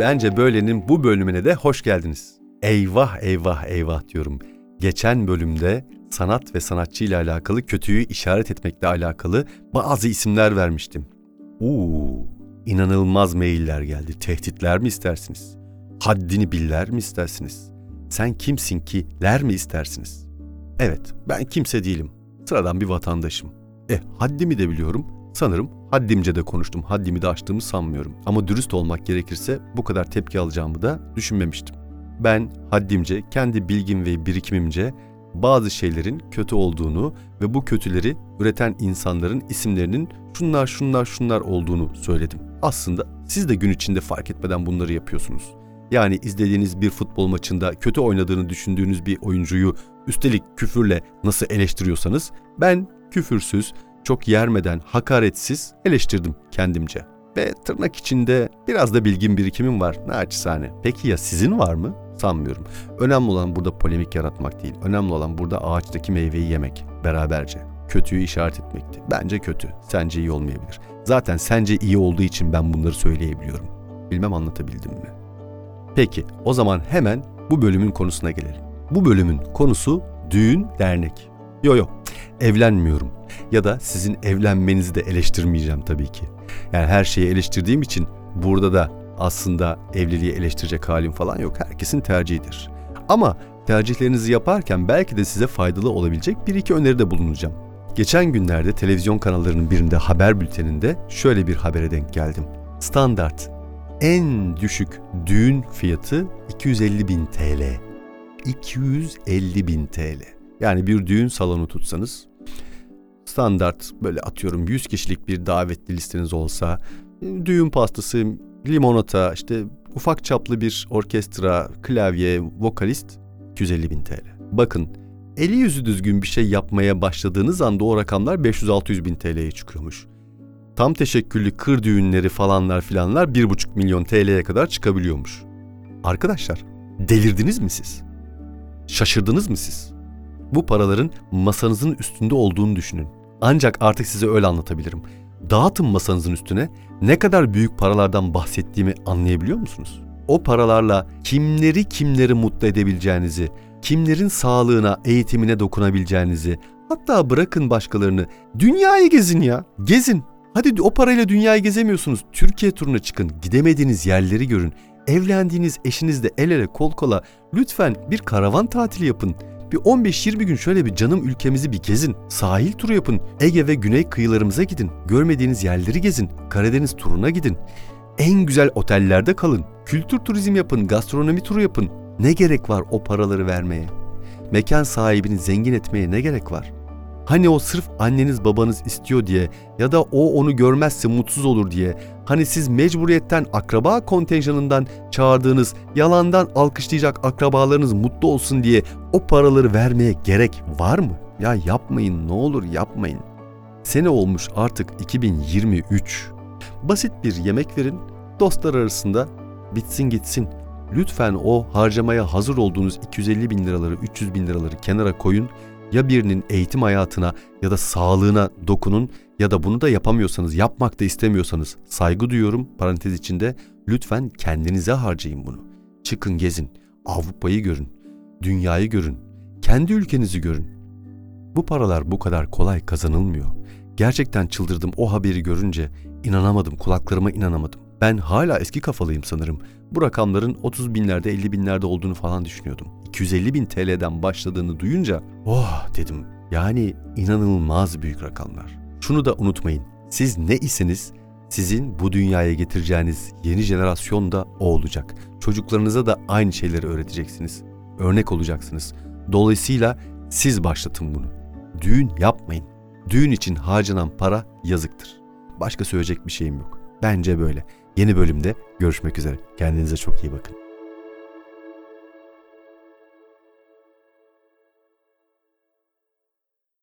Bence Böyle'nin bu bölümüne de hoş geldiniz. Eyvah eyvah eyvah diyorum. Geçen bölümde sanat ve sanatçı ile alakalı kötüyü işaret etmekle alakalı bazı isimler vermiştim. Uuu inanılmaz mailler geldi. Tehditler mi istersiniz? Haddini biller mi istersiniz? Sen kimsin ki ler mi istersiniz? Evet ben kimse değilim. Sıradan bir vatandaşım. E haddimi de biliyorum. Sanırım haddimce de konuştum. Haddimi de aştığımı sanmıyorum. Ama dürüst olmak gerekirse bu kadar tepki alacağımı da düşünmemiştim. Ben haddimce, kendi bilgim ve birikimimce bazı şeylerin kötü olduğunu ve bu kötüleri üreten insanların isimlerinin şunlar şunlar şunlar olduğunu söyledim. Aslında siz de gün içinde fark etmeden bunları yapıyorsunuz. Yani izlediğiniz bir futbol maçında kötü oynadığını düşündüğünüz bir oyuncuyu üstelik küfürle nasıl eleştiriyorsanız ben küfürsüz, çok yermeden, hakaretsiz eleştirdim kendimce. Ve tırnak içinde biraz da bilgin birikimim var naçizane. Peki ya sizin var mı? Sanmıyorum. Önemli olan burada polemik yaratmak değil. Önemli olan burada ağaçtaki meyveyi yemek beraberce. Kötüyü işaret etmekti. Bence kötü. Sence iyi olmayabilir. Zaten sence iyi olduğu için ben bunları söyleyebiliyorum. Bilmem anlatabildim mi? Peki o zaman hemen bu bölümün konusuna gelelim. Bu bölümün konusu düğün dernek. Yo yo evlenmiyorum ya da sizin evlenmenizi de eleştirmeyeceğim tabii ki. Yani her şeyi eleştirdiğim için burada da aslında evliliği eleştirecek halim falan yok. Herkesin tercihidir. Ama tercihlerinizi yaparken belki de size faydalı olabilecek bir iki öneride bulunacağım. Geçen günlerde televizyon kanallarının birinde haber bülteninde şöyle bir habere denk geldim. Standart en düşük düğün fiyatı 250 bin TL. 250 bin TL. Yani bir düğün salonu tutsanız standart böyle atıyorum 100 kişilik bir davetli listeniz olsa düğün pastası, limonata, işte ufak çaplı bir orkestra, klavye, vokalist 250 bin TL. Bakın eli yüzü düzgün bir şey yapmaya başladığınız anda o rakamlar 500-600 bin TL'ye çıkıyormuş. Tam teşekküllü kır düğünleri falanlar filanlar 1,5 milyon TL'ye kadar çıkabiliyormuş. Arkadaşlar delirdiniz mi siz? Şaşırdınız mı siz? Bu paraların masanızın üstünde olduğunu düşünün. Ancak artık size öyle anlatabilirim. Dağıtın masanızın üstüne ne kadar büyük paralardan bahsettiğimi anlayabiliyor musunuz? O paralarla kimleri kimleri mutlu edebileceğinizi, kimlerin sağlığına, eğitimine dokunabileceğinizi, hatta bırakın başkalarını, dünyayı gezin ya, gezin. Hadi o parayla dünyayı gezemiyorsunuz. Türkiye turuna çıkın, gidemediğiniz yerleri görün. Evlendiğiniz eşinizle el ele kol kola lütfen bir karavan tatili yapın. Bir 15-20 gün şöyle bir canım ülkemizi bir gezin. Sahil turu yapın. Ege ve Güney kıyılarımıza gidin. Görmediğiniz yerleri gezin. Karadeniz turuna gidin. En güzel otellerde kalın. Kültür turizm yapın, gastronomi turu yapın. Ne gerek var o paraları vermeye? Mekan sahibini zengin etmeye ne gerek var? Hani o sırf anneniz babanız istiyor diye ya da o onu görmezse mutsuz olur diye hani siz mecburiyetten akraba kontenjanından çağırdığınız yalandan alkışlayacak akrabalarınız mutlu olsun diye o paraları vermeye gerek var mı? Ya yapmayın ne olur yapmayın. Sene olmuş artık 2023. Basit bir yemek verin, dostlar arasında bitsin gitsin. Lütfen o harcamaya hazır olduğunuz 250 bin liraları, 300 bin liraları kenara koyun ya birinin eğitim hayatına ya da sağlığına dokunun ya da bunu da yapamıyorsanız, yapmak da istemiyorsanız saygı duyuyorum parantez içinde lütfen kendinize harcayın bunu. Çıkın gezin, Avrupa'yı görün, dünyayı görün, kendi ülkenizi görün. Bu paralar bu kadar kolay kazanılmıyor. Gerçekten çıldırdım o haberi görünce. inanamadım, kulaklarıma inanamadım. Ben hala eski kafalıyım sanırım. Bu rakamların 30 binlerde 50 binlerde olduğunu falan düşünüyordum. 250 bin TL'den başladığını duyunca oh dedim. Yani inanılmaz büyük rakamlar. Şunu da unutmayın. Siz ne iseniz sizin bu dünyaya getireceğiniz yeni jenerasyon da o olacak. Çocuklarınıza da aynı şeyleri öğreteceksiniz. Örnek olacaksınız. Dolayısıyla siz başlatın bunu. Düğün yapmayın. Düğün için harcanan para yazıktır. Başka söyleyecek bir şeyim yok. Bence böyle. Yeni bölümde görüşmek üzere. Kendinize çok iyi bakın.